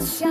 sunshine.